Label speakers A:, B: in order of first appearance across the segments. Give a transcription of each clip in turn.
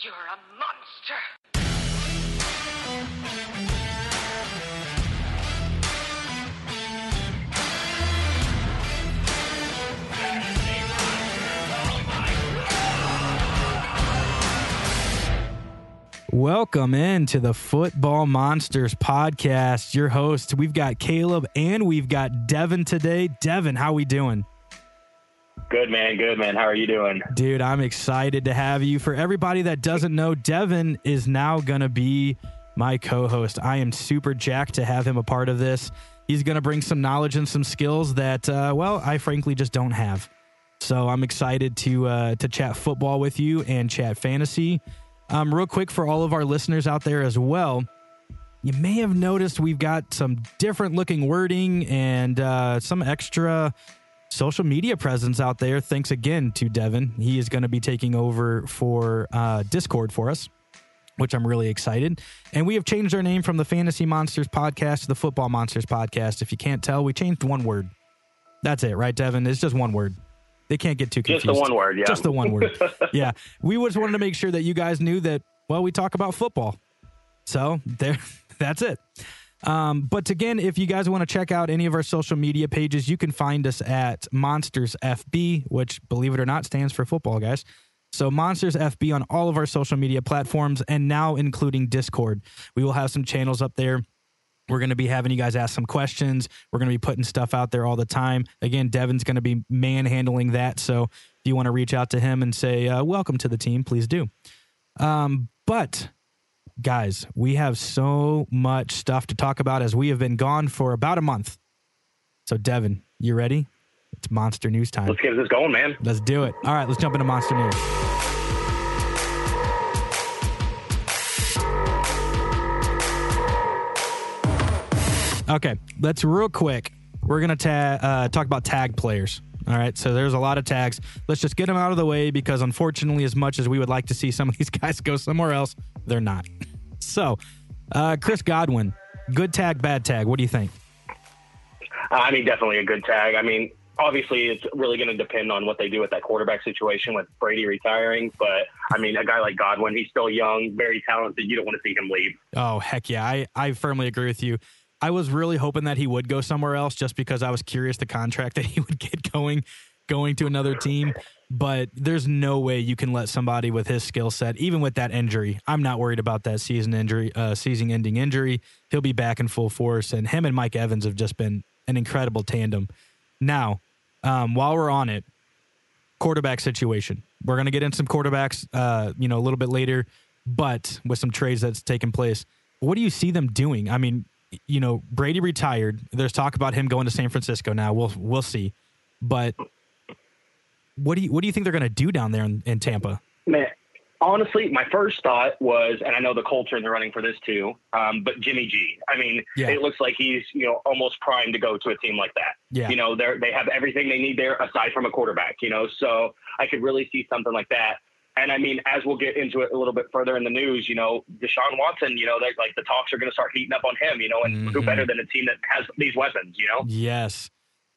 A: You're a monster.
B: Welcome into the Football Monsters podcast. Your host, we've got Caleb and we've got Devin today. Devin, how we doing?
C: Good man, good man. How are you doing?
B: Dude, I'm excited to have you. For everybody that doesn't know, Devin is now going to be my co-host. I am super jacked to have him a part of this. He's going to bring some knowledge and some skills that, uh, well, I frankly just don't have. So I'm excited to uh, to chat football with you and chat fantasy. Um, real quick for all of our listeners out there as well, you may have noticed we've got some different looking wording and uh, some extra social media presence out there. Thanks again to Devin. He is going to be taking over for uh, Discord for us, which I'm really excited. And we have changed our name from the Fantasy Monsters podcast to the Football Monsters podcast. If you can't tell, we changed one word. That's it, right, Devin? It's just one word. They can't get too confused.
C: Just the one word, yeah.
B: Just the one word. yeah. We just wanted to make sure that you guys knew that, well, we talk about football. So there, that's it. Um, but again, if you guys want to check out any of our social media pages, you can find us at Monsters FB, which, believe it or not, stands for football, guys. So Monsters FB on all of our social media platforms, and now including Discord. We will have some channels up there. We're going to be having you guys ask some questions. We're going to be putting stuff out there all the time. Again, Devin's going to be manhandling that. So if you want to reach out to him and say, uh, welcome to the team, please do. Um, but guys, we have so much stuff to talk about as we have been gone for about a month. So, Devin, you ready? It's monster news time.
C: Let's get this going, man.
B: Let's do it. All right, let's jump into monster news. Okay, let's real quick. We're gonna ta- uh, talk about tag players. All right, so there's a lot of tags. Let's just get them out of the way because unfortunately, as much as we would like to see some of these guys go somewhere else, they're not. So, uh, Chris Godwin, good tag, bad tag. What do you think?
C: I mean, definitely a good tag. I mean, obviously, it's really going to depend on what they do with that quarterback situation with Brady retiring. But I mean, a guy like Godwin, he's still young, very talented. You don't want to see him leave.
B: Oh heck yeah, I I firmly agree with you. I was really hoping that he would go somewhere else just because I was curious the contract that he would get going going to another team. But there's no way you can let somebody with his skill set, even with that injury. I'm not worried about that season injury, uh, season ending injury. He'll be back in full force, and him and Mike Evans have just been an incredible tandem. Now, um, while we're on it, quarterback situation. We're gonna get in some quarterbacks, uh, you know, a little bit later, but with some trades that's taken place. What do you see them doing? I mean, you know, Brady retired. There's talk about him going to San Francisco now. We'll we'll see. But what do you what do you think they're going to do down there in, in Tampa?
C: Man, honestly, my first thought was, and I know the Colts are in the running for this too, um, but Jimmy G. I mean,
B: Yeah.
C: it looks like he's you know almost primed to go to a team like that.
B: Yeah.
C: You know, they they have everything they need there aside from a quarterback. You know, so I could really see something like that. And I mean, as we'll get into it a little bit further in the news, you know, Deshaun Watson, you know, like the talks are going to start heating up on him, you know, and who
B: Mhm.
C: better than a team that has these weapons, you know?
B: Yes.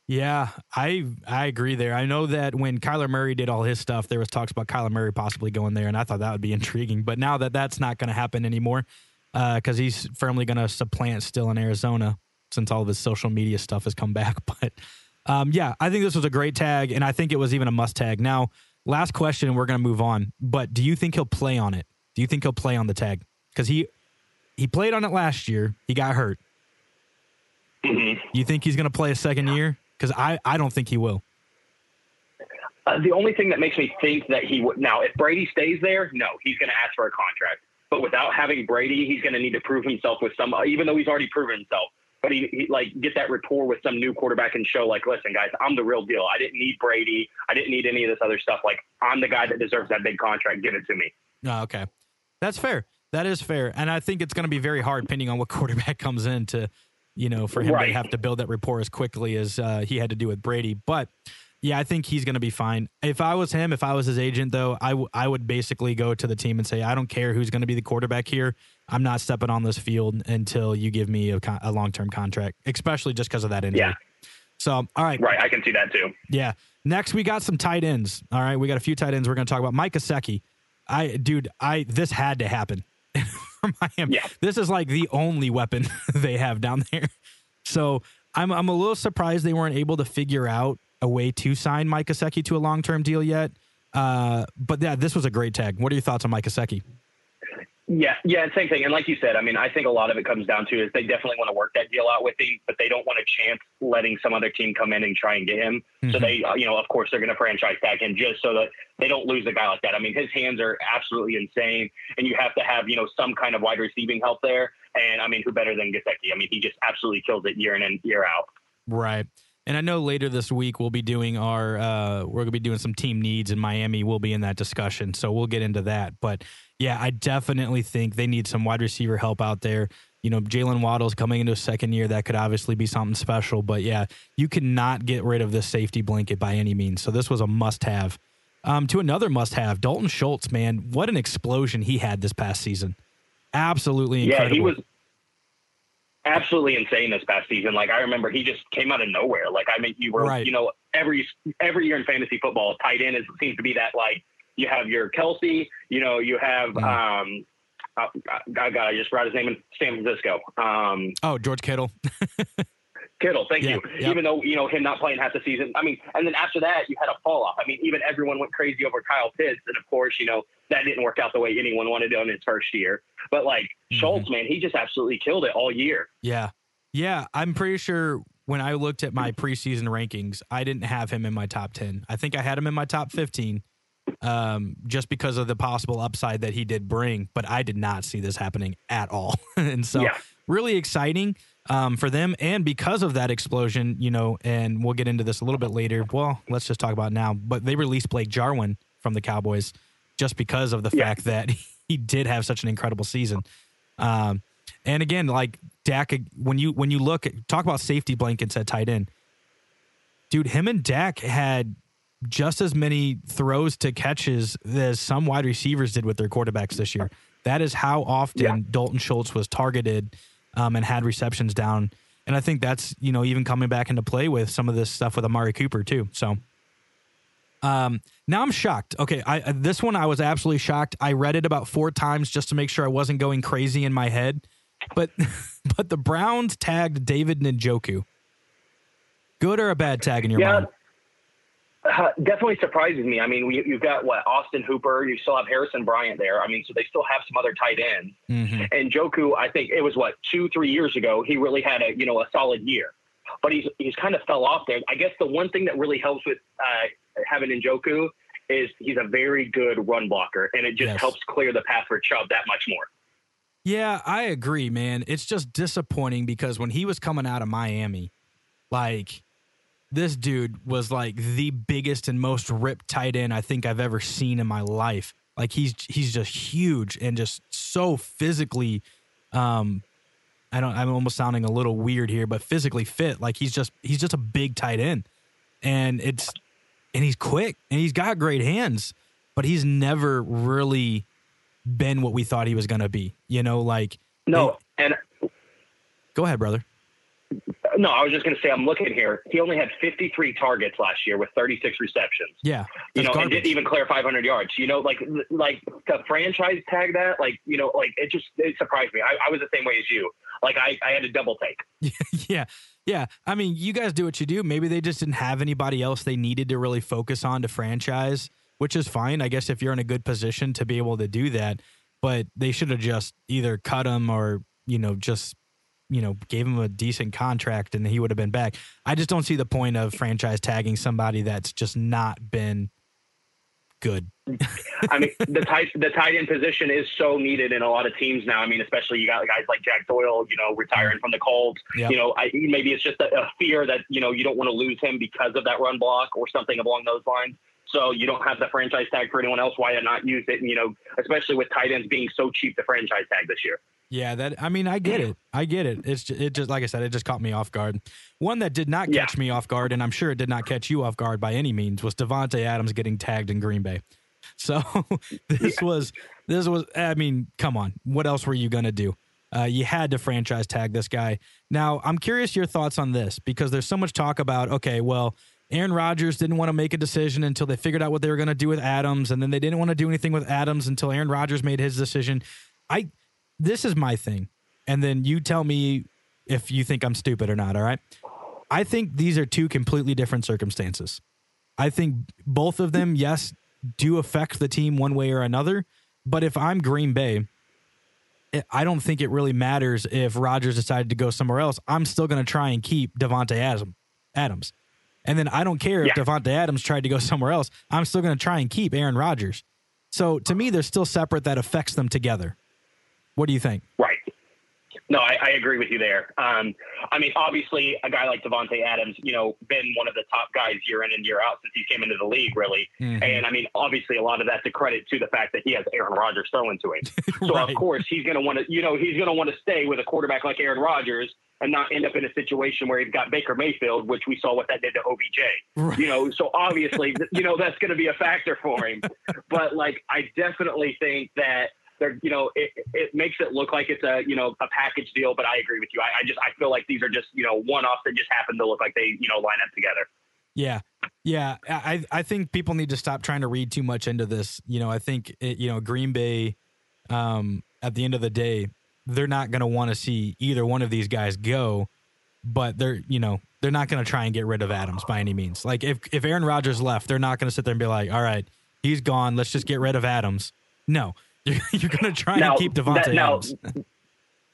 B: Yeah, I I agree there. I know that when Kyler Murray did all his stuff, there was talks about Kyler Murray possibly going there, and I thought that would be intriguing. But now that that's not going to happen anymore, because he's firmly going to supplant still in Arizona since all of his social media stuff has come back. But um, yeah, I think this was a great tag, and I think it was even a must tag. Now, last question, and we're going to move on. But do you think he'll play on it? Do you think he'll play on the tag? Because he he played on it last year. He got hurt.
C: Mhm.
B: You think he's going to play a second year? Because I, I don't think he will.
C: Uh, the only thing that makes me think that he would now, if Brady stays there, no, he's going to ask for a contract. But without having Brady, he's going to need to prove himself with some, even though he's already proven himself. But he, he like get that rapport with some new quarterback and show like, listen, guys, I'm the real deal. I didn't need Brady. I didn't need any of this other stuff. Like, I'm the guy that deserves that big contract. Give it to me.
B: Oh, okay. That's fair. That is fair. And I think it's going to be very hard, depending on what quarterback comes in, to, you know, for him to have to build that rapport as quickly as uh, he had to do with Brady. But yeah, I think he's going to be fine. If I was him, if I was his agent, though, I, w- I would basically go to the team and say, I don't care who's going to be the quarterback here. I'm not stepping on this field until you give me a, con- a long term contract, especially just because of that injury.
C: Yeah.
B: So, all right.
C: Right. I can see that too.
B: Yeah. Next, we got some tight ends. All right. We got a few tight ends we're going to talk about. Mike Gesicki. I, dude, I this had to happen for Miami.
C: Yeah.
B: This is like the only weapon they have down there. So I'm I'm a little surprised they weren't able to figure out a way to sign Mike Gesicki to a long term deal yet. Uh, but yeah, this was a great tag. What are your thoughts on Mike Gesicki?
C: Yeah, yeah, same thing. And like you said, I mean, I think a lot of it comes down to is they definitely want to work that deal out with him, but they don't want a chance letting some other team come in and try and get him. So
B: Mhm.
C: they, uh, you know, of course, they're going to franchise tag him just so that they don't lose a guy like that. I mean, his hands are absolutely insane, and you have to have, you know, some kind of wide receiving help there. And I mean, who better than Gesicki? I mean, he just absolutely kills it year in and year out.
B: Right. And I know later this week we'll be doing our uh, we're gonna be doing some team needs in Miami. We'll be in that discussion, so we'll get into that. But yeah, I definitely think they need some wide receiver help out there. You know, Jaylen Waddle's coming into a second year. That could obviously be something special. But yeah, you cannot get rid of this safety blanket by any means. So this was a must have. Um, to another must have, Dalton Schultz, man, what an explosion he had this past season. Absolutely incredible.
C: Yeah, he was absolutely insane this past season. Like I remember, he just came out of nowhere. Like I mean, you were,
B: Right.
C: you know, every every year in fantasy football, tight end is seems to be that like you have your Kelce, you know, you have
B: Mhm.
C: um, I got I just brought his name in San Francisco. Um,
B: Oh, George Kittle.
C: Kittle, thank
B: Yeah,
C: you.
B: yeah.
C: Even though you know him not playing half the season, I mean, and then after that you had a fall off. I mean, even everyone went crazy over Kyle Pitts, and of course, you know that didn't work out the way anyone wanted it on his first year. But like
B: Mhm.
C: Schultz, man, he just absolutely killed it all year.
B: Yeah. Yeah. I'm pretty sure when I looked at my preseason rankings, I didn't have him in my top 10. I think I had him in my top 15 um, just because of the possible upside that he did bring, but I did not see this happening at all. and so,
C: Yeah.
B: Really exciting um, for them. And because of that explosion, you know, and we'll get into this a little bit later. Well, let's just talk about now. But they released Blake Jarwin from the Cowboys just because of the
C: Yeah.
B: fact that he did have such an incredible season. Um, and again, like Dak, when you when you look at, talk about safety blankets at tight end, dude, him and Dak had just as many throws to catches as some wide receivers did with their quarterbacks this year. That is how often
C: Yeah.
B: Dalton Schultz was targeted um, and had receptions down. And I think that's you know even coming back into play with some of this stuff with Amari Cooper too. So. Um, now I'm shocked. Okay, I this one I was absolutely shocked. I read it about four times just to make sure I wasn't going crazy in my head. But but the Browns tagged David Njoku. Good or a bad tag in your
C: Yeah.
B: mind?
C: Uh, definitely surprises me. I mean, we, you've got what Austin Hooper. You still have Harrison Bryant there. I mean, so they still have some other tight ends.
B: hmm
C: And Joku, I think it was what two, three years ago. He really had a you know a solid year, but he's he's kind of fell off there. I guess the one thing that really helps with uh, having Njoku is he's a very good run blocker, and it just
B: Yes.
C: helps clear the path for Chubb that much more.
B: Yeah, I agree, man. It's just disappointing because when he was coming out of Miami, like this dude was like the biggest and most ripped tight end I think I've ever seen in my life. Like he's he's just huge and just so physically um I don't I'm almost sounding a little weird here, but physically fit. Like he's just he's just a big tight end. And it's and he's quick and he's got great hands, but he's never really been what we thought he was going to be. You know, like
C: No, and
B: go ahead, brother.
C: No, I was just going to say I'm looking here. He only had 53 targets last year with 36 receptions.
B: Yeah,
C: you know, and didn't even clear 500 yards. You know, like like to franchise tag that, like you know, like it just it surprised me. I, I was the same way as you. Like I, I had a double take.
B: yeah, yeah. I mean, you guys do what you do. Maybe they just didn't have anybody else they needed to really focus on to franchise, which is fine. I guess if you're in a good position to be able to do that, but they should have just either cut him or you know just you know gave him a decent contract and he would have been back. I just don't see the point of franchise tagging somebody that's just not been good.
C: I mean, the tight the tight end position is so needed in a lot of teams now. I mean, especially you got guys like Jack Doyle, you know, retiring from the Colts.
B: Yep.
C: You know, I, maybe it's just a, a fear that you know you don't want to lose him because of that run block or something along those lines. So you don't have the franchise tag for anyone else. Why not use it? And, you know, especially with tight ends being so cheap to franchise tag this year.
B: Yeah, that I mean, I get it. I get it. It's just, it just like I said, it just caught me off guard. One that did not
C: Yeah.
B: catch me off guard, and I'm sure it did not catch you off guard by any means, was Davante Adams getting tagged in Green Bay. So this was this was. I mean, come on, what else were you gonna do? Uh, you had to franchise tag this guy. Now, I'm curious your thoughts on this because there's so much talk about. Okay, well, Aaron Rodgers didn't want to make a decision until they figured out what they were going to do with Adams, and then they didn't want to do anything with Adams until Aaron Rodgers made his decision. I this is my thing, and then you tell me if you think I'm stupid or not. All right, I think these are two completely different circumstances. I think both of them, yes, do affect the team one way or another. But if I'm Green Bay, I don't think it really matters if Rodgers decided to go somewhere else. I'm still going to try and keep Davante Adams. And then I don't care if
C: Yeah.
B: Davante Adams tried to go somewhere else. I'm still going to try and keep Aaron Rodgers. So to me, they're still separate that affects them together. What do you think?
C: Right. No, I, I agree with you there. Um, I mean, obviously, a guy like Davante Adams, you know, been one of the top guys year in and year out since he came into the league, really.
B: Mhm.
C: And I mean, obviously, a lot of that's a credit to the fact that he has Aaron Rodgers throwing to him. So
B: Right.
C: of course, he's going to want to, you know, he's going to want to stay with a quarterback like Aaron Rodgers and not end up in a situation where he's got Baker Mayfield, which we saw what that did to OBJ.
B: Right.
C: You know, so obviously, you know, that's going to be a factor for him. but like, I definitely think that they're, you know, it, it makes it look like it's a, you know, a package deal. But I agree with you. I, I just, I feel like these are just, you know, one offs that just happen to look like they, you know, line up together.
B: Yeah. Yeah. I, I think people need to stop trying to read too much into this. You know, I think, it, you know, Green Bay, um, at the end of the day, they're not going to want to see either one of these guys go, but they're, you know, they're not going to try and get rid of Adams by any means. Like if, if Aaron Rodgers left, they're not going to sit there and be like, all right, he's gone. Let's just get rid of Adams. No, you're, you're going to try
C: Now,
B: and keep Davante
C: that- now-
B: Adams.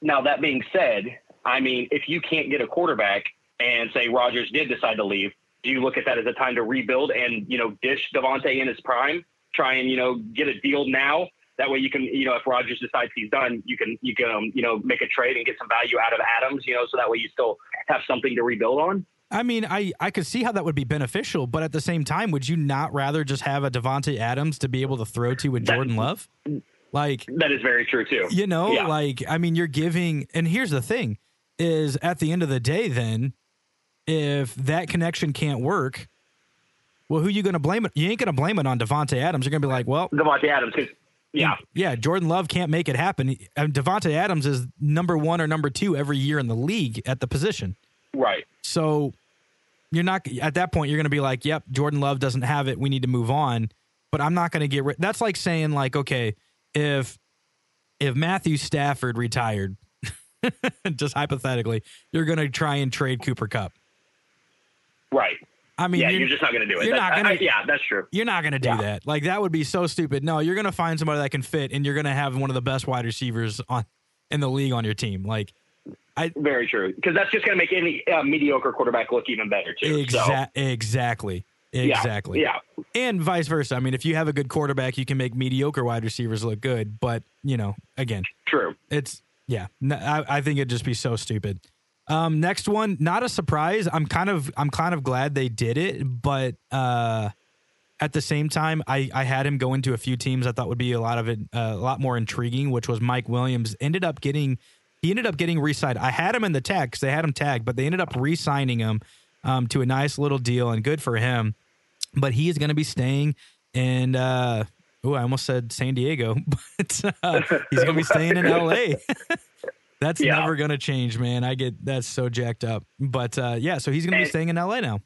C: Now, that being said, I mean, if you can't get a quarterback and say Rodgers did decide to leave, do you look at that as a time to rebuild and, you know, dish Davante in his prime? Try and, you know, get a deal now. That way you can, you know, if Rodgers decides he's done, you can, you can, um, you know, make a trade and get some value out of Adams, you know, so that way you still have something to rebuild on.
B: I mean, I, I could see how that would be beneficial, but at the same time, would you not rather just have a Davante Adams to be able to throw to with
C: That-
B: Jordan Love? Like,
C: That is very true too.
B: you know,
C: Yeah.
B: like I mean, you're giving, and here's the thing: is at the end of the day, then if that connection can't work, well, who you going to blame it? You ain't going to blame it on Davante Adams. You're going to be like, well,
C: Davante Adams, yeah,
B: yeah, Jordan Love can't make it happen. And Davante Adams is number one or number two every year in the league at the position.
C: right.
B: So you're not at that point. You're going to be like, "Yep, Jordan Love doesn't have it. We need to move on." But I'm not going to get rid. That's like saying, like, okay, if if Matthew Stafford retired, just hypothetically, you're going to try and trade Cooper Kupp.
C: Right.
B: I mean,
C: yeah,
B: you're,
C: you're, just not going to do it.
B: you're
C: That-
B: not gonna-
C: I- yeah, that's true.
B: you're not going to do
C: Yeah.
B: that. Like that would be so stupid. No, you're going to find somebody that can fit, and you're going to have one of the best wide receivers on in the league on your team. Like I
C: Very true. Because that's just going to make any uh, mediocre quarterback look even better too. So,
B: exa- exactly,
C: yeah. Yeah.
B: and vice versa. I mean, if you have a good quarterback, you can make mediocre wide receivers look good. But you know, again,
C: True.
B: it's yeah. I think it'd just be so stupid. Um, next one, not a surprise. I'm kind of I'm kind of glad they did it, but uh, at the same time, I I had him go into a few teams I thought would be a lot of it uh, a lot more intriguing, which was Mike Williams. Ended up getting he ended up getting re-signed. I had him in the tag because they had him tagged, but they ended up re-signing him um, to a nice little deal, and good for him. But he is going to be staying in. Uh, oh, I almost said San Diego, but uh, he's going to be staying in L.A. That's
C: Yeah.
B: never going to change, man. I get that's so jacked up. But uh, yeah, so he's going to be staying in L.A. now.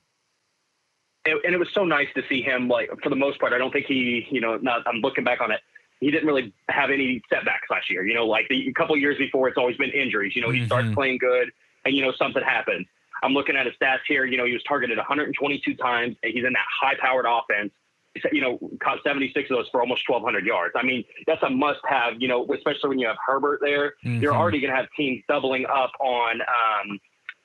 C: and, and it was so nice to see him. Like for the most part, I don't think he, you know, not, I'm looking back on it. He didn't really have any setbacks last year. You know, like the a couple years before, it's always been injuries. You know, he starts
B: Mhm.
C: playing good, and you know something happens. I'm looking at his stats here. You know, he was targeted 122 times, and he's in that high-powered offense. You know, caught 76 of those for almost 1,200 yards. I mean, that's a must-have. You know, especially when you have Herbert there, you're
B: Mhm.
C: already going to have teams doubling up on. Um,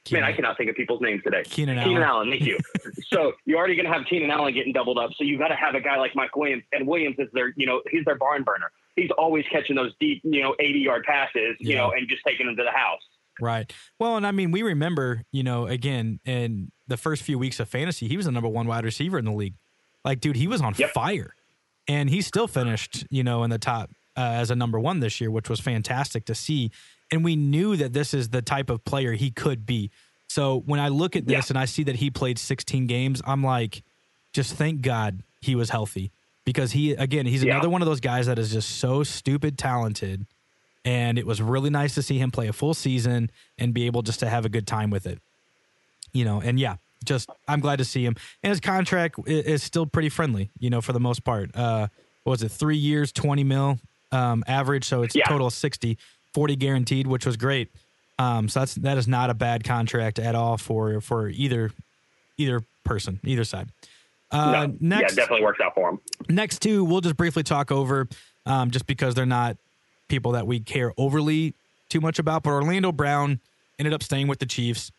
C: Man, I cannot think of people's names today.
B: Keenan
C: Keenan
B: Allen.
C: Allen, thank you. so you're already going to have Keenan Allen getting doubled up. So you've got to have a guy like Mike Williams, and Williams is their, you know, he's their barn burner. He's always catching those deep, you know, 80 yard passes, you
B: Yeah.
C: know, and just taking them to the house.
B: Right. Well, and I mean, we remember, you know, again, in the first few weeks of fantasy, he was the number one wide receiver in the league. Like, dude, he was on
C: Yep.
B: fire. And he still finished, you know, in the top uh, as a number one this year, which was fantastic to see. And we knew that this is the type of player he could be. So when I look at this
C: Yeah.
B: and I see that he played 16 games, I'm like, just thank God he was healthy. Because he, again, he's
C: Yeah.
B: another one of those guys that is just so stupid talented and it was really nice to see him play a full season and be able just to have a good time with it. You know, and yeah, just I'm glad to see him, and his contract is, still pretty friendly. You know, for the most part. Uh, what was it? Three years, twenty mil um, average, so it's
C: Yeah.
B: total of 60, 40 guaranteed, which was great. Um, so that's that is not a bad contract at all for for either either person, either side. Uh,
C: no,
B: next,
C: yeah, definitely works out for him.
B: next two, we'll just briefly talk over, um, just because they're not people that we care overly too much about. But Orlando Brown ended up staying with the Chiefs.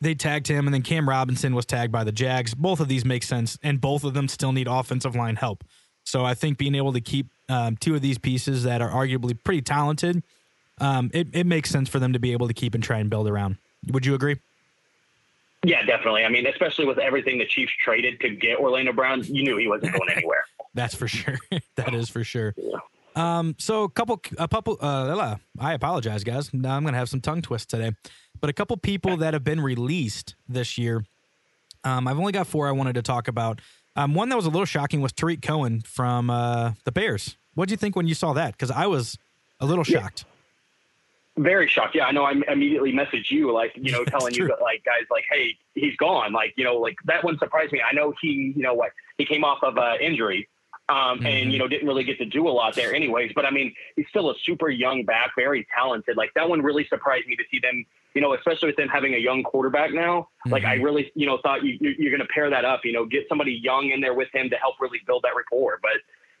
B: They tagged him, and then Cam Robinson was tagged by the Jags. Both of these make sense, and both of them still need offensive line help. So I think being able to keep um, two of these pieces that are arguably pretty talented, um, it, it makes sense for them to be able to keep and try and build around. Would you agree?
C: Yeah, definitely. I mean, especially with everything the Chiefs traded to get Orlando Brown, you knew he wasn't going anywhere.
B: That's for sure. that is for sure. Um, so a couple, a couple. Uh, I apologize, guys. Now I'm gonna have some tongue twists today, but a couple people that have been released this year. Um, I've only got four I wanted to talk about. Um, one that was a little shocking was Tarik Cohen from uh, the Bears. What do you think when you saw that? Because I was a little
C: Yeah.
B: shocked.
C: Very shocked. Yeah, I know. I immediately messaged you, like, you know, telling you that, like, guys, like, hey, he's gone. Like, you know, like that one surprised me. I know he, you know, what he came off of uh, injury, um,
B: Mhm.
C: and you know, didn't really get to do a lot there, anyways. But I mean, he's still a super young back, very talented. Like that one really surprised me to see them, you know, especially with them having a young quarterback now. Like I
B: Mhm.
C: really, you know, thought you, you- you're going to pair that up, you know, get somebody young in there with him to help really build that rapport. But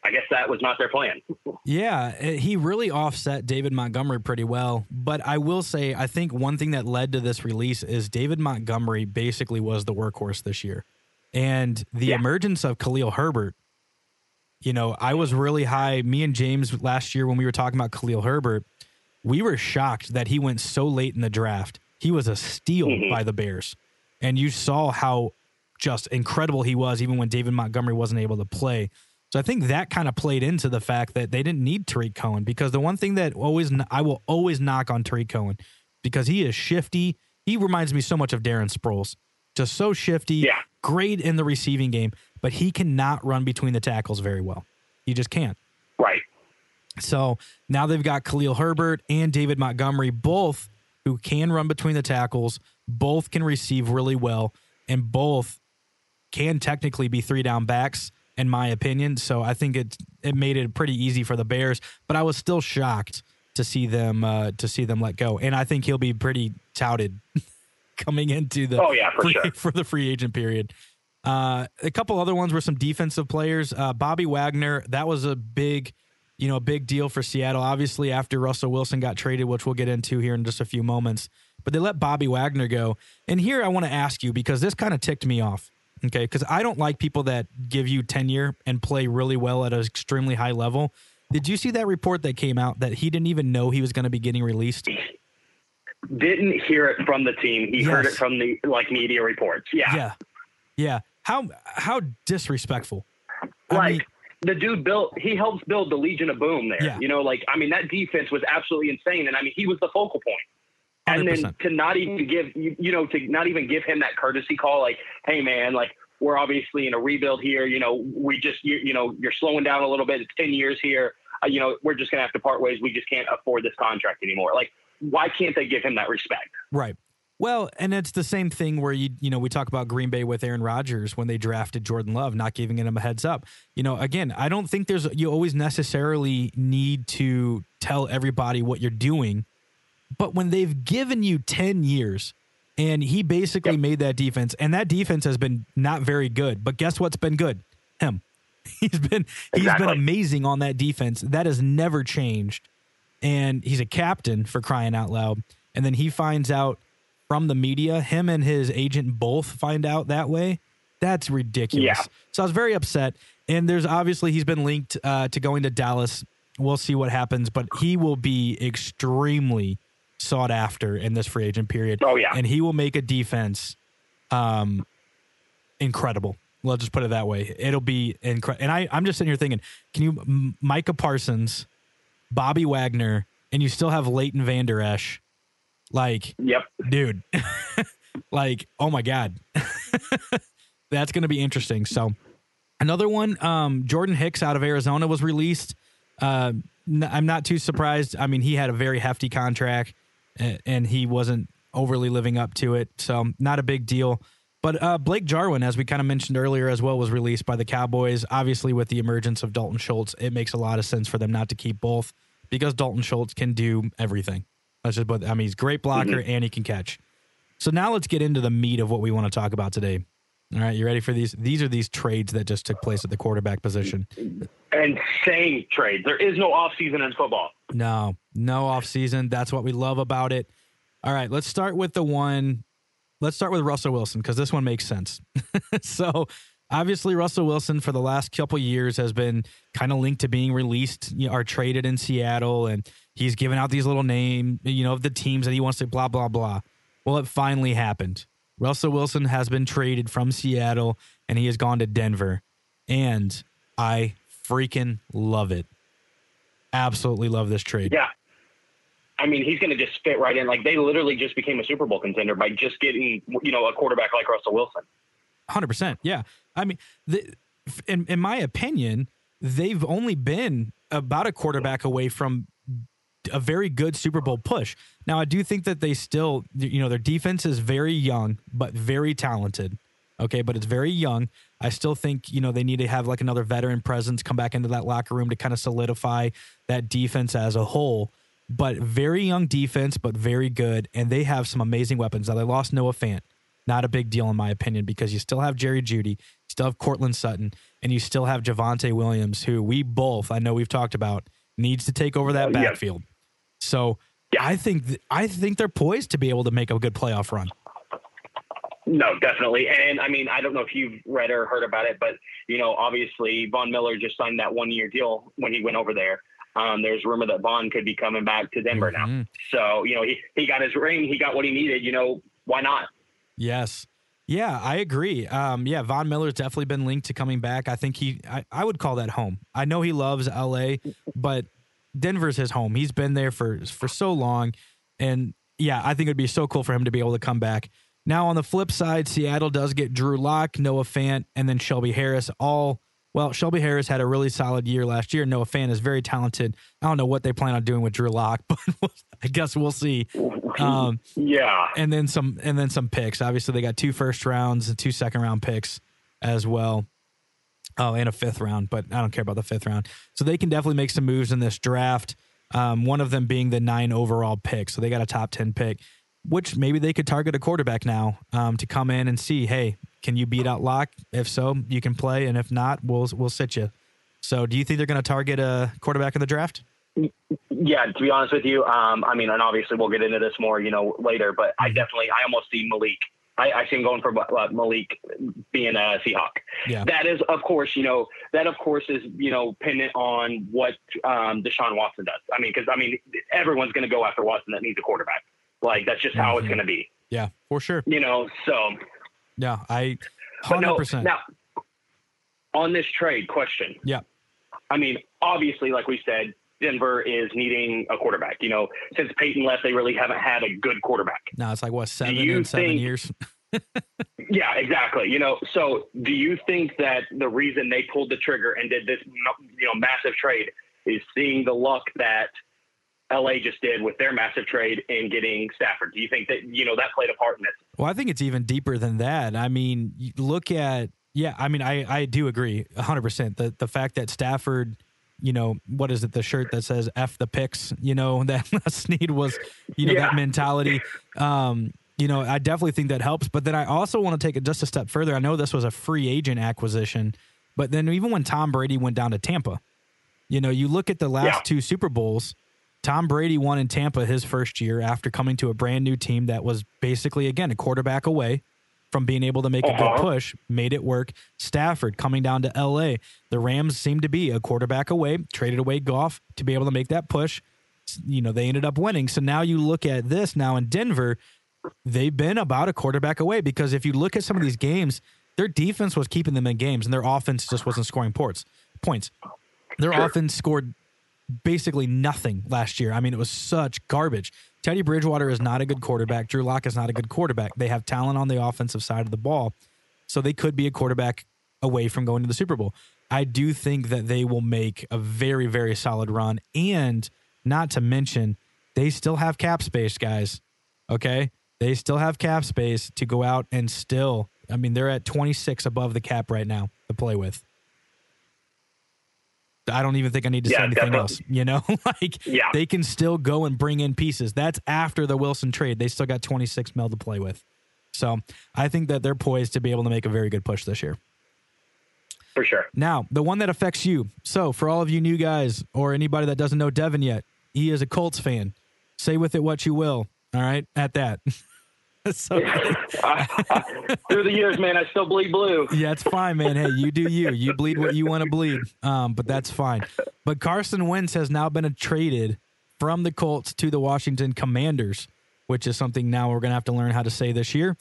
C: I guess that was not their plan.
B: Yeah, eh, he really offset David Montgomery pretty well. But I will say, I think one thing that led to this release is David Montgomery basically was the workhorse this year. And the
C: Yeah.
B: emergence of Khalil Herbert, you know, I was really high. Me and James last year when we were talking about Khalil Herbert, we were shocked that he went so late in the draft. He was a steal
C: Mhm.
B: by the Bears. And you saw how just incredible he was even when David Montgomery wasn't able to play. So I think that kind of played into the fact that they didn't need Tarik Cohen because the one thing that always I will always knock on Tarik Cohen because he is shifty. He reminds me so much of Darren Sproles. Just so shifty,
C: Yeah.
B: Great in the receiving game, but he cannot run between the tackles very well. He just can't.
C: Right.
B: So now they've got Khalil Herbert and David Montgomery, both who can run between the tackles, both can receive really well, and both can technically be three down backs, in my opinion. So I think it it made it pretty easy for the Bears, but I was still shocked to see them uh, to see them let go, and I think he'll be pretty touted coming into the
C: Oh, yeah, for
B: free,
C: sure.
B: for the free agent period. Uh, a couple other ones were some defensive players. Uh, Bobby Wagner, that was a big, you know, big deal for Seattle. Obviously, after Russell Wilson got traded, which we'll get into here in just a few moments, but they let Bobby Wagner go. And here I want to ask you because this kind of ticked me off. Okay, because I don't like people that give you tenure and play really well at an extremely high level. Did you see that report that came out that he didn't even know he was going to be getting released?
C: Didn't hear it from the team. He heard it from the like media reports. Yeah.
B: Yeah, yeah. How how disrespectful. I
C: like
B: mean-
C: the dude built he helps build the legion of boom there
B: Yeah.
C: you know like i mean that defense was absolutely insane and i mean he was the focal point and then
B: 100%.
C: to not even give you, know to not even give him that courtesy call like hey man like we're obviously in a rebuild here you know we just you, you know you're slowing down a little bit it's 10 years here uh, you know we're just gonna have to part ways we just can't afford this contract anymore like why can't they give him that respect
B: Right. Well, and it's the same thing where you you know we talk about Green Bay with Aaron Rodgers when they drafted Jordan Love, not giving him a heads up. You know, again, I don't think there's you always necessarily need to tell everybody what you're doing, but when they've given you ten years, and he basically
C: Yep.
B: made that defense, and that defense has been not very good. But guess what's been good? Him. He's been he's been amazing on that defense. That has never changed and he's a captain for crying out loud. And then he finds out from the media, him and his agent both find out that way. That's ridiculous.
C: Yeah.
B: So I was very upset. And there's obviously he's been linked uh, to going to Dallas. We'll see what happens, but he will be extremely sought after in this free agent period.
C: Oh, yeah.
B: and he will make a defense um, incredible. Let's just put it that way. It'll be incredible. And I, I'm just sitting here thinking, can you, M- Micah Parsons, Bobby Wagner, and you still have Leighton Vander Esch. Like,
C: yep
B: dude, like, oh my God. That's going to be interesting. So, another one, um, Jordan Hicks out of Arizona was released. Uh, n- I'm not too surprised. I mean, he had a very hefty contract a- and he wasn't overly living up to it. So not a big deal. But uh, Blake Jarwin, as we kind of mentioned earlier as well, was released by the Cowboys. Obviously, with the emergence of Dalton Schultz, it makes a lot of sense for them not to keep both because Dalton Schultz can do everything. Let's just put, I mean, he's great blocker mm-hmm. and he can catch. So now let's get into the meat of what we want to talk about today. All right, you ready for these? These are these trades that just took place at the quarterback position.
C: Insane trades. There is no offseason in football.
B: No, no offseason. That's what we love about it. All right, let's start with the one let's start with Russell Wilson because this one makes sense. so obviously Russell Wilson for the last couple years has been kind of linked to being released you know, or traded in Seattle, and he's given out these little name, you know, of the teams that he wants to blah blah blah. Well, it finally happened. Russell Wilson has been traded from Seattle and he has gone to Denver, and I freaking love it. Absolutely love this trade.
C: Yeah. I mean, he's going to just fit right in. Like they literally just became a Super Bowl contender by just getting, you know, a quarterback like Russell Wilson.
B: Hundred percent. Yeah. I mean, the, in in my opinion, they've only been about a quarterback away from a very good Super Bowl push. Now, I do think that they still, you know, their defense is very young but very talented. Okay, but it's very young. I still think, you know, they need to have like another veteran presence come back into that locker room to kind of solidify that defense as a whole but very young defense, but very good. And they have some amazing weapons. Now, they lost Noah Fant. Not a big deal, in my opinion, because you still have Jerry Jeudy, you still have Courtland Sutton, and you still have Javonte Williams, who we both, I know we've talked about, needs to take over that backfield. So yeah. I think th- I think they're poised to be able to make a good playoff run.
C: No, definitely. And I mean, I don't know if you've read or heard about it, but you know, obviously Von Miller just signed that one year deal when he went over there. Um, there's rumor that Von could be coming back to Denver mm-hmm. now. So, you know, he, he got his ring, he got what he needed. You know, why not?
B: Yes. Yeah, I agree. Um, yeah, Von Miller's definitely been linked to coming back. I think he, I, I would call that home. I know he loves LA, but Denver's his home. He's been there for for so long, and yeah, I think it'd be so cool for him to be able to come back. Now on the flip side, Seattle does get Drew Lock, Noah Fant, and then Shelby Harris, all well, Shelby Harris had a really solid year last year. Noah Fant is very talented. I don't know what they plan on doing with Drew Lock, but I guess we'll see.
C: Um, yeah,
B: and then some, and then some picks. Obviously, they got two first rounds and two second round picks as well. Oh, and a fifth round, but I don't care about the fifth round. So they can definitely make some moves in this draft. Um, one of them being the nine overall pick. So they got a top ten pick, which maybe they could target a quarterback now um, to come in and see, hey, can you beat out Lock? If so, you can play, and if not, we'll we'll sit you. So, do you think they're going to target a quarterback in the draft?
C: Yeah, to be honest with you, um, I mean, and obviously we'll get into this more, you know, later. But I mm-hmm. definitely, I almost see Malik. I, I see him going for uh, Malik being a Seahawk. Yeah. That is, of course, you know, that of course is, you know, pendant on what um, Deshaun Watson does. I mean, because I mean, everyone's going to go after Watson that needs a quarterback. Like that's just how mm-hmm. it's going to be.
B: Yeah, for sure.
C: You know, so
B: yeah, I hundred percent.
C: Now, on this trade question,
B: yeah,
C: I mean, obviously, like we said, Denver is needing a quarterback. You know, since Peyton left, they really haven't had a good quarterback.
B: No, it's like what seven in seven think, years.
C: yeah, exactly. You know, so do you think that the reason they pulled the trigger and did this, you know, massive trade is seeing the luck that LA just did with their massive trade in getting Stafford. Do you think that you know that played a part in this?
B: Well, I think it's even deeper than that. I mean, look at yeah. I mean, I I do agree hundred percent. The the fact that Stafford, you know, what is it? The shirt that says "F the picks." You know that Snead was, you know, yeah. that mentality. Um, you know, I definitely think that helps. But then I also want to take it just a step further. I know this was a free agent acquisition, but then even when Tom Brady went down to Tampa, you know, you look at the last yeah. two Super Bowls Tom Brady won in Tampa his first year after coming to a brand new team that was basically, again, a quarterback away from being able to make uh-huh. a good uh-huh. push, made it work. Stafford coming down to LA. The Rams seemed to be a quarterback away, traded away Goff to be able to make that push. You know, they ended up winning. So now you look at this now in Denver, they've been about a quarterback away because if you look at some of these games, their defense was keeping them in games and their offense just wasn't scoring ports, points. Their sure. offense scored basically nothing last year. I mean, it was such garbage. Teddy Bridgewater is not a good quarterback. Drew Lock is not a good quarterback. They have talent on the offensive side of the ball, so they could be a quarterback away from going to the Super Bowl. I do think that they will make a very, very solid run. And not to mention, they still have cap space, guys. Okay. They still have cap space to go out and still. I mean, they're at 26 above the cap right now to play with. I don't even think I need to
C: Yeah,
B: say anything
C: definitely.
B: else. You know, like
C: Yeah.
B: they can still go and bring in pieces. That's after the Wilson trade. They still got 26 mil to play with. So I think that they're poised to be able to make a very good push this year.
C: for sure.
B: Now, the one that affects you. So, for all of you new guys or anybody that doesn't know Devin yet, he is a Colts fan. Say with it what you will. All right, at that. so,
C: through the years, man, I still bleed blue.
B: yeah, it's fine, man. Hey, you do you. You bleed what you want to bleed. Um, but that's fine. But Carson Wentz has now been traded from the Colts to the Washington Commanders, which is something now we're gonna have to learn how to say this year.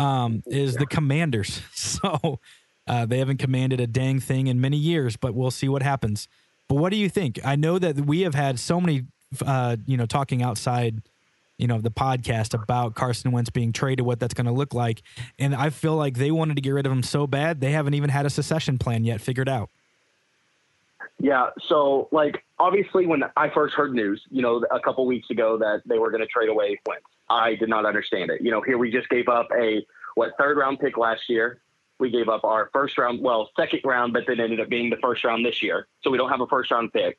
B: Um, is the Commanders. So uh, they haven't commanded a dang thing in many years, but we'll see what happens. But what do you think? I know that we have had so many, uh, you know, talking outside you know, the podcast about Carson Wentz being traded, what that's going to look like. And I feel like they wanted to get rid of him so bad, they haven't even had a secession plan yet figured out.
C: Yeah. So, like, obviously, when I first heard news, you know, a couple weeks ago that they were going to trade away Wentz, I did not understand it. You know, here we just gave up a what third round pick last year. We gave up our first round, well, second round, but then ended up being the first round this year. So we don't have a first round pick.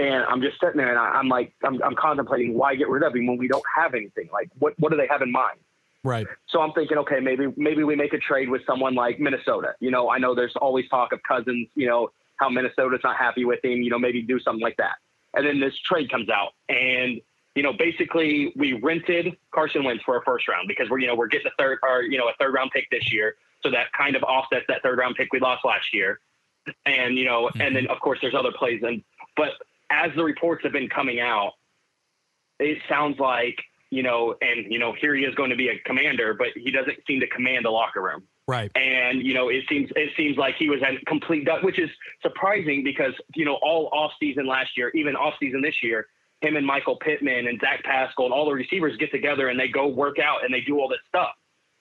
C: And I'm just sitting there and I, I'm like, I'm, I'm contemplating why get rid of him when we don't have anything. Like, what what do they have in mind?
B: Right.
C: So I'm thinking, okay, maybe maybe we make a trade with someone like Minnesota. You know, I know there's always talk of Cousins. You know how Minnesota's not happy with him. You know, maybe do something like that. And then this trade comes out, and you know, basically we rented Carson Wentz for a first round because we're you know we're getting a third or you know a third round pick this year, so that kind of offsets that third round pick we lost last year. And you know, and mm-hmm. then of course there's other plays, and but as the reports have been coming out, it sounds like you know, and you know, here he is going to be a commander, but he doesn't seem to command the locker room.
B: Right.
C: And you know, it seems it seems like he was at complete, which is surprising because you know, all off season last year, even off season this year, him and Michael Pittman and Zach Pascal and all the receivers get together and they go work out and they do all this stuff.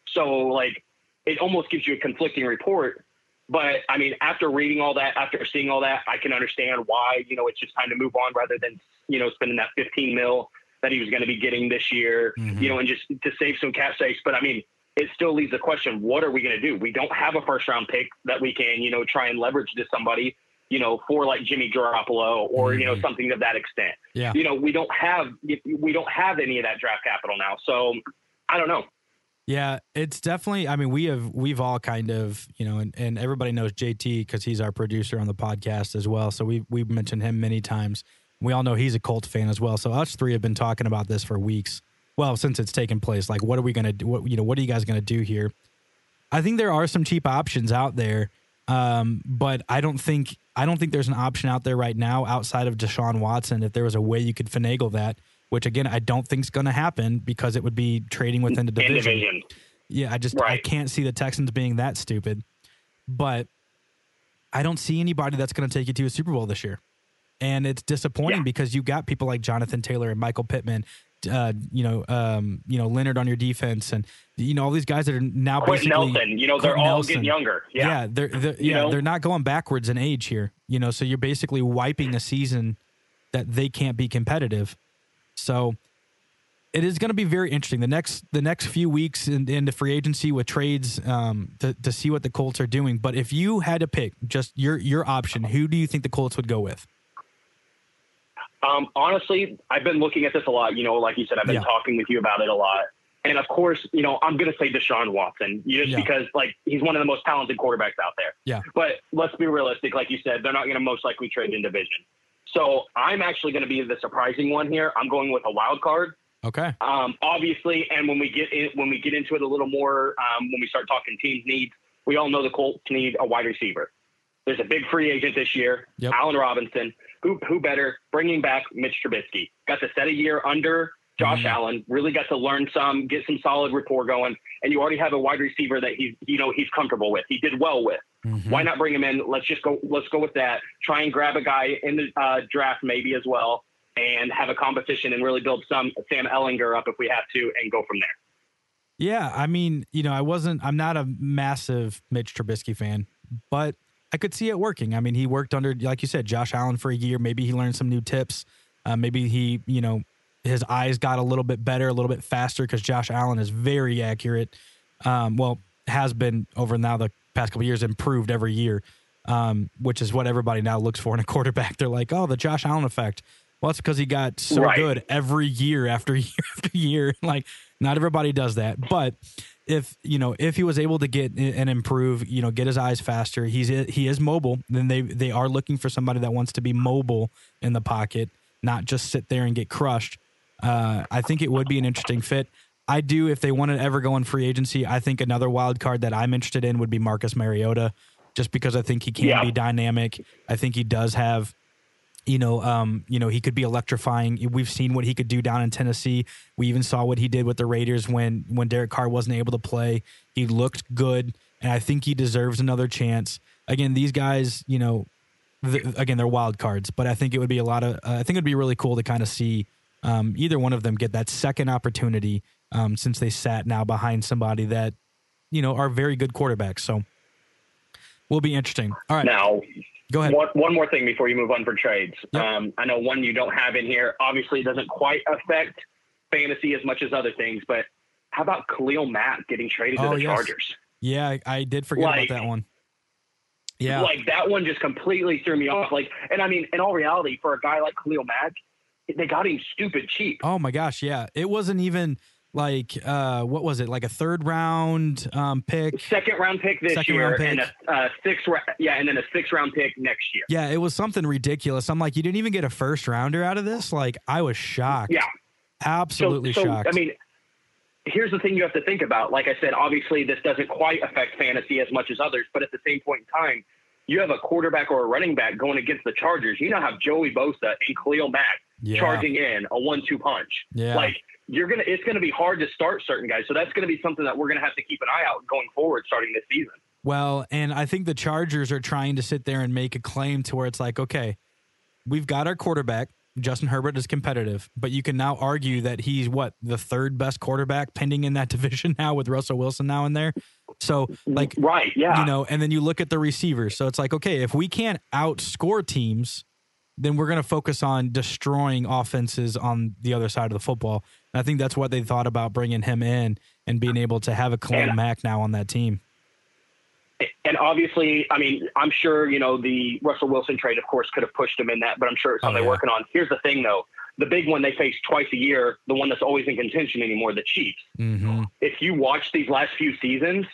C: So like, it almost gives you a conflicting report. But I mean, after reading all that, after seeing all that, I can understand why you know it's just time to move on rather than you know spending that 15 mil that he was going to be getting this year, mm-hmm. you know, and just to save some cap space. But I mean, it still leaves the question: What are we going to do? We don't have a first round pick that we can you know try and leverage to somebody you know for like Jimmy Garoppolo or you know mm-hmm. something of that extent.
B: Yeah.
C: You know, we don't have we don't have any of that draft capital now. So I don't know.
B: Yeah, it's definitely. I mean, we have we've all kind of you know, and, and everybody knows JT because he's our producer on the podcast as well. So we we've mentioned him many times. We all know he's a Colts fan as well. So us three have been talking about this for weeks. Well, since it's taken place, like, what are we gonna do? What you know, what are you guys gonna do here? I think there are some cheap options out there, um, but I don't think I don't think there's an option out there right now outside of Deshaun Watson. If there was a way you could finagle that, which again I don't think is going to happen because it would be trading within the division.
C: division.
B: Yeah, I just I can't see the Texans being that stupid. But I don't see anybody that's going to take you to a Super Bowl this year. And it's disappointing
C: Yeah.
B: because you got people like Jonathan Taylor and Michael Pittman, uh, you know, um, you know Leonard on your defense, and you know all these guys that are now
C: Quentin
B: basically
C: Nelson, you know, they're
B: Quentin
C: all
B: Nelson.
C: getting younger. Yeah.
B: they're, they're
C: You
B: yeah
C: know?
B: they're not going backwards in age here. You know, so you're basically wiping a season that they can't be competitive. So it is going to be very interesting the next the next few weeks in, in the free agency with trades um, to to see what the Colts are doing. But if you had to pick just your your option, who do you think the Colts would go with?
C: Um, honestly, I've been looking at this a lot. You know, like you said, I've been
B: Yeah.
C: talking with you about it a lot. And of course, you know, I'm going to say Deshaun Watson just
B: Yeah.
C: because, like, he's one of the most talented quarterbacks out there.
B: Yeah.
C: But let's be realistic. Like you said, they're not going to most likely trade in division. So I'm actually going to be the surprising one here. I'm going with a wild card.
B: Okay.
C: Um, obviously, and when we get in, when we get into it a little more, um, when we start talking teams needs, we all know the Colts need a wide receiver. There's a big free agent this year,
B: Yep.
C: Allen Robinson. Who who better bringing back Mitch Trubisky? Got to set a year under Josh
B: Mhm.
C: Allen. Really got to learn some, get some solid rapport going, and you already have a wide receiver that he's you know he's comfortable with. He did well with.
B: Mhm.
C: Why not bring him in? Let's just go. Let's go with that. Try and grab a guy in the uh, draft maybe as well, and have a competition and really build some Sam Ehlinger up if we have to, and go from there.
B: Yeah, I mean, you know, I wasn't. I'm not a massive Mitch Trubisky fan, but I could see it working. I mean, he worked under, like you said, Josh Allen for a year. Maybe he learned some new tips. Uh, maybe he, you know, his eyes got a little bit better, a little bit faster because Josh Allen is very accurate. Um, well, has been over now the past couple years, improved every year, um, which is what everybody now looks for in a quarterback. They're like, oh, the Josh Allen effect. Well, that's because he got so
C: Right.
B: good every year after year after year. Like, not everybody does that, but if you know if he was able to get and improve, you know, get his eyes faster, he's he is mobile. Then they they are looking for somebody that wants to be mobile in the pocket, not just sit there and get crushed. Uh, I think it would be an interesting fit. I do if they want to ever go in free agency. I think another wild card that I'm interested in would be Marcus Mariota, just because I think he can
C: Yeah.
B: be dynamic. I think he does have you know, um, you know, he could be electrifying. We've seen what he could do down in Tennessee. We even saw what he did with the Raiders when when Derek Carr wasn't able to play. He looked good, and I think he deserves another chance. Again, these guys, you know, th- again they're wild cards, but I think it would be a lot of. Uh, I think it'd be really cool to kind of see um, either one of them get that second opportunity um, since they sat now behind somebody that you know are very good quarterbacks. So will be interesting. All right,
C: Now,
B: go ahead.
C: one, one more thing before you move on for trades.
B: Yep.
C: Um, I know one you don't have in here. Obviously, it doesn't quite affect fantasy as much as other things, but how about Khalil Mack getting traded
B: Oh,
C: to the
B: yes.
C: Chargers?
B: Yeah, I, I did forget
C: Like-
B: about that one. Yeah.
C: Like that one just completely threw me off. Like, and I mean, in all reality, for a guy like Khalil Mack, they got him stupid cheap.
B: oh my gosh, yeah. It wasn't even like uh what was it? Like a third round um pick.
C: Second round pick this
B: Second
C: year,
B: round pick.
C: and a uh, sixth, ra- yeah, and then a sixth round pick next year.
B: Yeah, it was something ridiculous. I'm like, you didn't even get a first rounder out of this? Like I was shocked.
C: Yeah.
B: Absolutely
C: so, so,
B: shocked.
C: I mean, here's the thing you have to think about. Like I said, obviously this doesn't quite affect fantasy as much as others, but at the same point in time, you have a quarterback or a running back going against the Chargers. You now have Joey Bosa and Khalil Mack
B: Yeah.
C: charging in a one-two punch.
B: Yeah.
C: Like you're gonna, it's gonna be hard to start certain guys. So that's gonna be something that we're gonna have to keep an eye out going forward, starting this season.
B: Well, and I think the Chargers are trying to sit there and make a claim to where it's like, okay, we've got our quarterback. Justin Herbert is competitive, but you can now argue that he's what the third best quarterback pending in that division now with Russell Wilson now in there. So, like,
C: Right? Yeah.
B: you know, and then you look at the receivers. So it's like, okay, if we can't outscore teams, then we're going to focus on destroying offenses on the other side of the football. And I think that's what they thought about bringing him in and being able to have a Khalil
C: And-
B: Mack now on that team.
C: and obviously, I mean, I'm sure you know the Russell Wilson trade, of course, could have pushed him in that, but I'm sure it's something
B: Oh, yeah.
C: they're working on. Here's the thing, though: the big one they face twice a year, the one that's always in contention anymore, the Chiefs.
B: hmm
C: If you watch these last few seasons,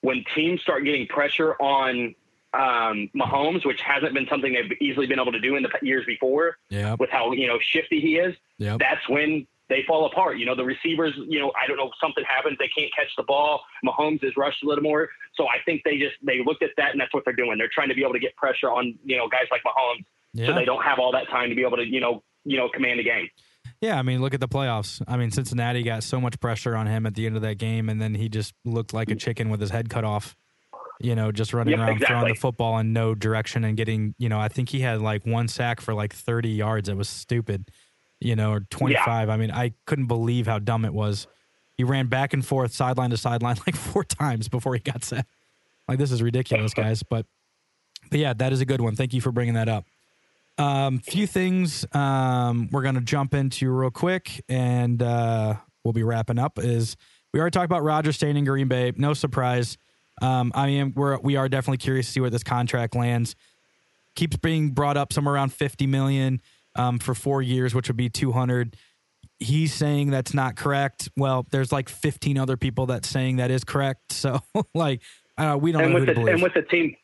C: when teams start getting pressure on um, Mahomes, which hasn't been something they've easily been able to do in the years before,
B: Yep.
C: with how you know shifty he is,
B: Yep.
C: that's when they fall apart. You know, the receivers, you know, I don't know, something happens, they can't catch the ball. Mahomes is rushed a little more. So I think they just they looked at that and that's what they're doing. They're trying to be able to get pressure on, you know, guys like Mahomes
B: Yeah.
C: so they don't have all that time to be able to, you know, you know, command the game.
B: Yeah, I mean, look at the playoffs. I mean, Cincinnati got so much pressure on him at the end of that game, and then he just looked like a chicken with his head cut off. You know, just running
C: Yep,
B: around throwing the football in no direction and getting. You know, I think he had like one sack for like thirty yards. It was stupid. You know, or twenty five. I mean, I couldn't believe how dumb it was. He ran back and forth, sideline to sideline, like four times before he got set. Like this is ridiculous, guys. But, but yeah, that is a good one. Thank you for bringing that up. Um, a few things um, we're gonna jump into real quick, and uh, we'll be wrapping up. Is we already talked about Roger staying in Green Bay. No surprise. Um, I mean, we're we are definitely curious to see where this contract lands. Keeps being brought up somewhere around fifty million um, for four years, which would be two hundred. He's saying that's not correct. Well, there's like fifteen other people that's saying that is correct. So like uh, we don't
C: And
B: know
C: with
B: who
C: the
B: to believe.
C: and with the team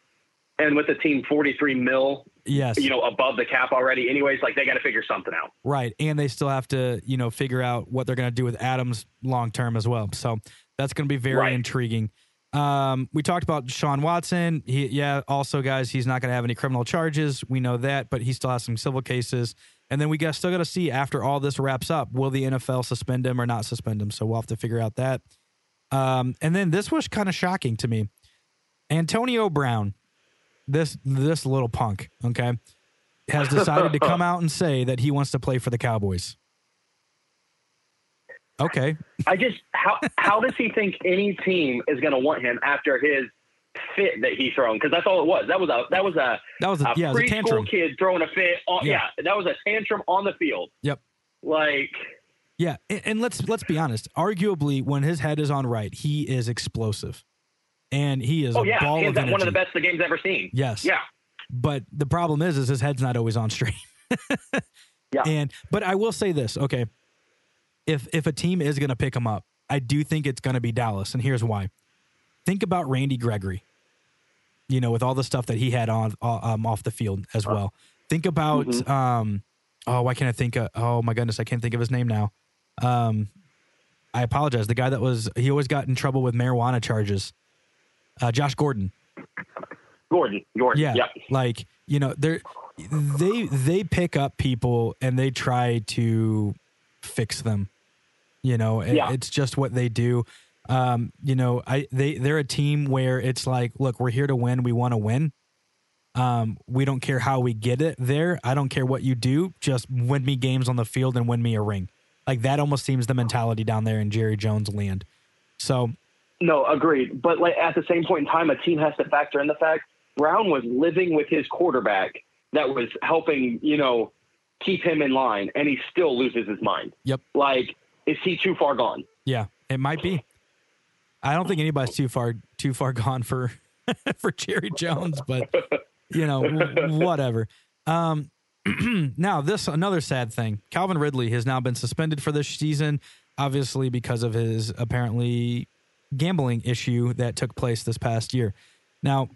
C: and with the team 43 mil,
B: yes,
C: you know, above the cap already anyways, like they got to figure something out.
B: Right. And they still have to, you know, figure out what they're going to do with Adams long term as well. So that's going to be very
C: Right.
B: intriguing. Um, we talked about Sean Watson. He, yeah, also, guys, he's not going to have any criminal charges. We know that, but he still has some civil cases. And then we got, still got to see after all this wraps up, will the NFL suspend him or not suspend him? So we'll have to figure out that. Um, and then this was kind of shocking to me. Antonio Brown, this this little punk, okay, has decided to come out and say that he wants to play for the Cowboys. Okay,
C: I just how how does he think any team is going to want him after his fit that he thrown? Because that's all it was. That was a that was a
B: that was a,
C: a
B: yeah, was a
C: preschool
B: tantrum.
C: kid throwing a fit. On,
B: Yeah.
C: yeah. that was a tantrum on the field.
B: Yep.
C: Like
B: Yeah, and, and let's let's be honest. Arguably, when his head is on right, he is explosive, and he is
C: Oh yeah,
B: ball of energy.
C: one of the best the game's ever seen.
B: Yes.
C: Yeah.
B: But the problem is, is his head's not always on straight.
C: Yeah.
B: And but I will say this, okay. If if a team is going to pick him up, I do think it's going to be Dallas, and here's why. Think about Randy Gregory. You know, with all the stuff that he had on um, off the field as well. Think about
C: Mhm.
B: um, oh, why can't I think? Of, oh my goodness, I can't think of his name now. Um, I apologize. The guy that was he always got in trouble with marijuana charges. Uh, Josh Gordon.
C: Gordon. Gordon.
B: Yeah,
C: Yep.
B: like you know, they they they pick up people and they try to fix them. You know, It-
C: Yeah.
B: it's just what they do. Um, you know, I they they're a team where it's like, look, we're here to win. We want to win. Um, we don't care how we get it there. I don't care what you do. Just win me games on the field and win me a ring. Like that almost seems the mentality down there in Jerry Jones land. So
C: No, agreed. But like at the same point in time, a team has to factor in the fact Brown was living with his quarterback that was helping, you know, keep him in line, and he still loses his mind.
B: Yep.
C: Like, is he too far gone?
B: Yeah, it might be. I don't think anybody's too far too far gone for for Jerry Jones, but you know, w- whatever. Um, now this another sad thing. Calvin Ridley has now been suspended for this season, obviously because of his apparently gambling issue that took place this past year. Now,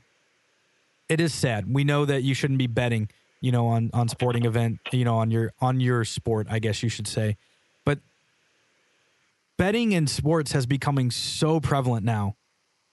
B: it is sad. We know that you shouldn't be betting, you know, on on sporting event, you know, on your on your sport, I guess you should say. But betting in sports has becoming so prevalent now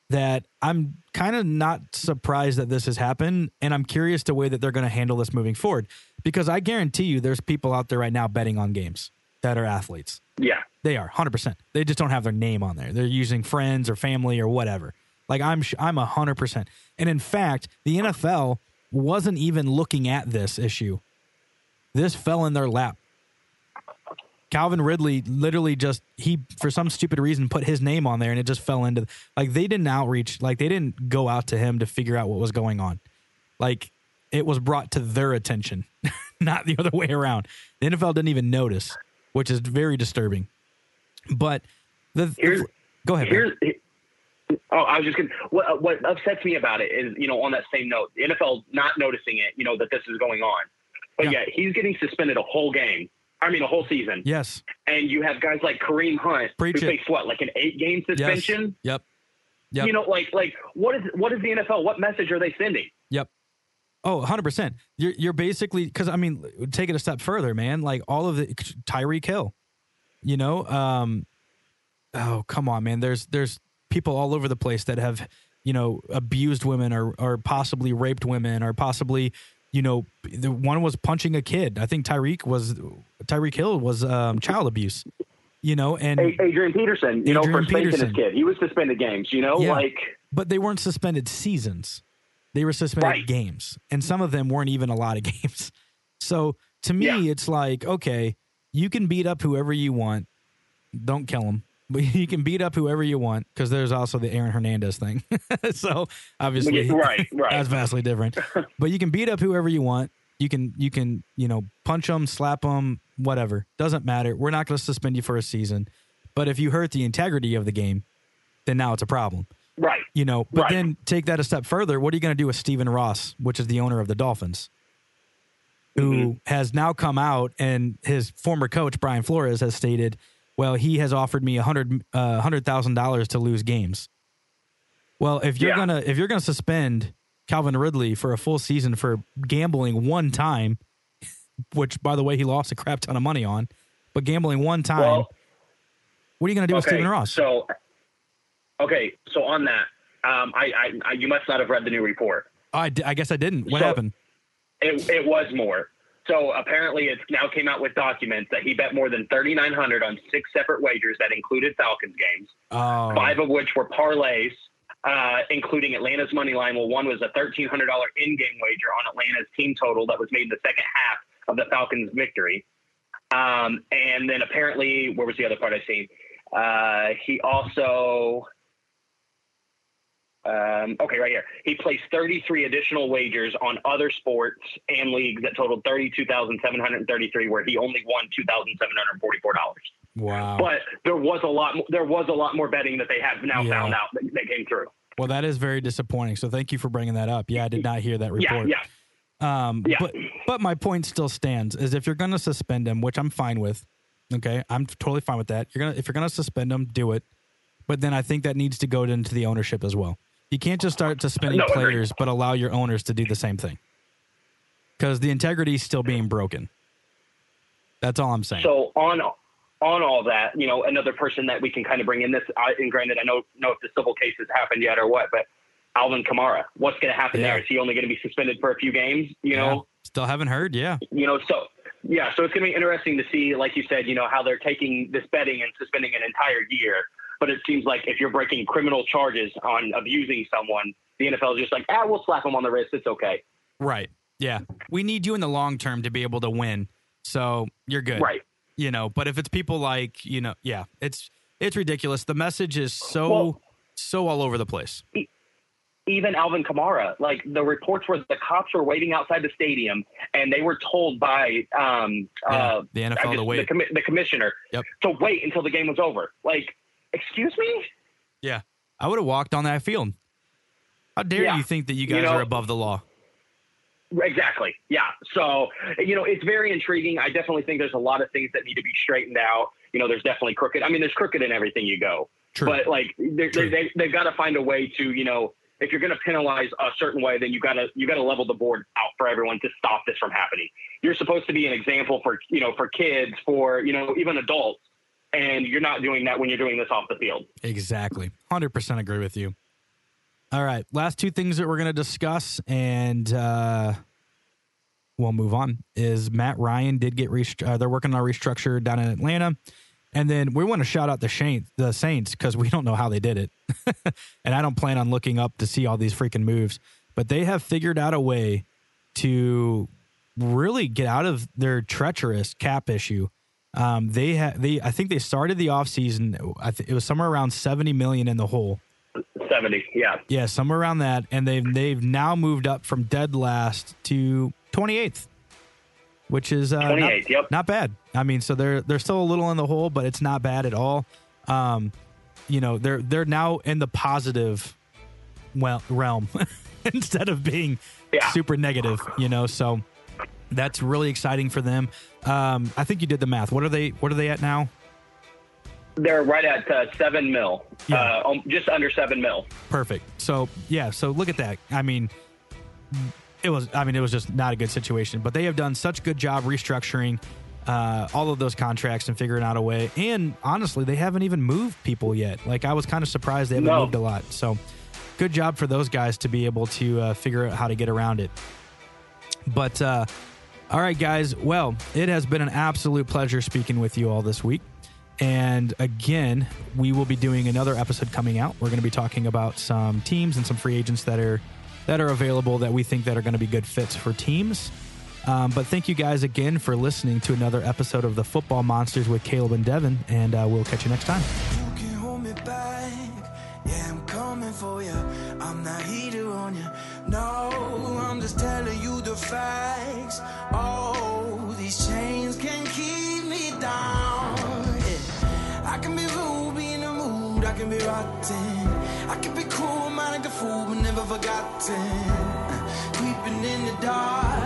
B: that I'm kind of not surprised that this has happened and I'm curious the way that they're going to handle this moving forward because I guarantee you there's people out there right now betting on games that are athletes.
C: Yeah.
B: They are 100%. They just don't have their name on there. They're using friends or family or whatever. Like I'm sh- I'm 100%. And in fact, the NFL wasn't even looking at this issue. This fell in their lap. Calvin Ridley literally just he for some stupid reason put his name on there and it just fell into like they didn't outreach like they didn't go out to him to figure out what was going on. Like it was brought to their attention, not the other way around. The NFL didn't even notice, which is very disturbing. But the, go ahead.
C: Here's. Oh, I was just gonna. What what upsets me about it is, you know, on that same note, the NFL not noticing it, you know, that this is going on, but
B: Yeah.
C: yet he's getting suspended a whole game. I mean, a whole season.
B: Yes.
C: And you have guys like Kareem Hunt
B: Preach
C: who
B: it.
C: faced what, like an eight game
B: Yes.
C: suspension.
B: Yep. Yep.
C: You know, like like what is what is the NFL? What message are they sending?
B: Yep. Oh, 100%. You're you're basically cuz I mean take it a step further, man. Like all of the Tyreek Hill, You know, um oh, come on, man. There's there's people all over the place that have, you know, abused women or or possibly raped women or possibly you know, the one was punching a kid. I think Tyreek was Tyreek Hill was um, child abuse. You know, and
C: Adrian Peterson, you know, for spanking
B: Peterson.
C: his kid, he was suspended games. You know,
B: Yeah.
C: like
B: but they weren't suspended seasons. They were suspended
C: Right.
B: games, and some of them weren't even a lot of games. So to me,
C: Yeah.
B: it's like, okay, you can beat up whoever you want. Don't kill them, you can beat up whoever you want because there's also the Aaron Hernandez thing. so obviously,
C: right, right.
B: that's vastly different. but you can beat up whoever you want. You can you can you know punch them, slap them, whatever. Doesn't matter. We're not going to suspend you for a season. But if you hurt the integrity of the game, then now it's a problem
C: right.
B: you know but
C: Right.
B: then take that a step further what are you going to do with Stephen Ross which is the owner of the Dolphins who
C: Mm-hmm.
B: has now come out and his former coach Brian Flores has stated well he has offered me a hundred uh, hundred thousand dollars to lose games well if you're
C: Yeah.
B: gonna if you're gonna suspend Calvin Ridley for a full season for gambling one time which by the way he lost a crap ton of money on but gambling one time
C: Well,
B: what are you gonna do with Stephen Ross
C: So, okay, so on that, um, I, I, I, you must not have read the new report.
B: I, I guess I didn't what
C: so-
B: happened
C: It, it was more. So apparently, it's now came out with documents that he bet more than thirty nine hundred on six separate wagers that included Falcons games, Five of which were parlays, uh, including Atlanta's money line. Well, one was a thirteen hundred dollar in game wager on Atlanta's team total that was made in the second half of the Falcons' victory. Um, and then apparently, where was the other part I seen? Uh, he also Um, okay, right here. He placed 33 additional wagers on other sports and leagues that totaled 32,733, where he only won $2,744.
B: Wow.
C: But there was a lot. There was a lot more betting that they have now
B: Yeah.
C: found out that, that came through.
B: well, that is very disappointing. So thank you for bringing that up. Yeah, I did not hear that
C: Yeah,
B: report.
C: yeah.
B: Um,
C: Yeah.
B: but but my point still stands is if you're going to suspend him, which I'm fine with. Okay, I'm totally fine with that. You're gonna if you're gonna suspend him, do it. But then I think that needs to go into the ownership as well. You can't just start suspending
C: No,
B: players, but allow your owners to do the same thing because the integrity is still being broken. That's all I'm saying.
C: So on on all that, you know, another person that we can kind of bring in this. I, and granted, I don't know if the civil case has happened yet or what, but Alvin Kamara, what's going to happen
B: Yeah.
C: there? Is he only going to be suspended for a few games? You
B: Yeah.
C: know,
B: still haven't heard. Yeah,
C: you know, so yeah, so it's going to be interesting to see, like you said, you know, how they're taking this betting and suspending an entire year. But it seems like if you're breaking criminal charges on abusing someone, the NFL is just like, ah, we'll slap them on the wrist. It's okay.
B: right. Yeah, we need you in the long term to be able to win. So you're good.
C: Right.
B: you know but if it's people like you know yeah it's it's ridiculous the message is so
C: Well-
B: so all over the place
C: even Alvin Kamara, like the reports were the cops were waiting outside the stadium and they were told by um,
B: Yeah,
C: uh,
B: the NFL
C: guess
B: to
C: the,
B: wait
C: commi- the commissioner
B: Yep.
C: to wait until the game was over. Like, excuse me?
B: yeah i would have walked on that field how dare
C: Yeah.
B: you think that you
C: You
B: guys
C: know-
B: are above the law
C: Exactly. Yeah. So, you know, it's very intriguing. I definitely think there's a lot of things that need to be straightened out. You know, there's definitely crooked. I mean, there's crooked in everything you go.
B: True.
C: But like,
B: True.
C: they, they've got to find a way to, you know, if you're going to penalize a certain way, then you got to you got to level the board out for everyone to stop this from happening. You're supposed to be an example for you know for kids, for you know even adults, and you're not doing that when you're doing this off the field.
B: exactly 100% agree with you all right last two things that we're going to discuss and uh we'll move on is matt ryan did get rest- uh, they're working on a restructure down in atlanta and then we want to shout out the Saints, the Saints, because we don't know how they did it, and I don't plan on looking up to see all these freaking moves. But they have figured out a way to really get out of their treacherous cap issue. Um, they had they I think they started the offseason, I th- it was somewhere around seventy million in the hole.
C: Seventy, yeah.
B: Yeah, somewhere around that, and they've they've now moved up from dead last to twenty eighth, which is uh, not-
C: 28th, yep.
B: not bad. I mean, so they're they're still a little in the hole, but it's not bad at all. Um, you know, they're they're now in the positive well realm instead of being
C: Yeah.
B: super negative. You know, so that's really exciting for them. Um, I think you did the math. What are they? What are they at now?
C: They're right at uh, seven mil,
B: Yeah.
C: uh, um, just under seven mil.
B: Perfect. So yeah, so look at that. I mean, it was. I mean, it was just not a good situation. But they have done such good job restructuring uh, all of those contracts and figuring out a way. And honestly, they haven't even moved people yet. Like I was kind of surprised they haven't
C: No.
B: moved a lot. So good job for those guys to be able to uh, figure out how to get around it. But uh, all right, guys. Well, it has been an absolute pleasure speaking with you all this week. And again, we will be doing another episode coming out. We're going to be talking about some teams and some free agents that are that are available that we think that are going to be good fits for teams. Um, but thank you guys again for listening to another episode of the Football Monsters with Caleb and Devin, and uh, we'll catch you next time.
D: I can be rotten. I can be cool, mind like a fool, but never forgotten. Creeping in the dark.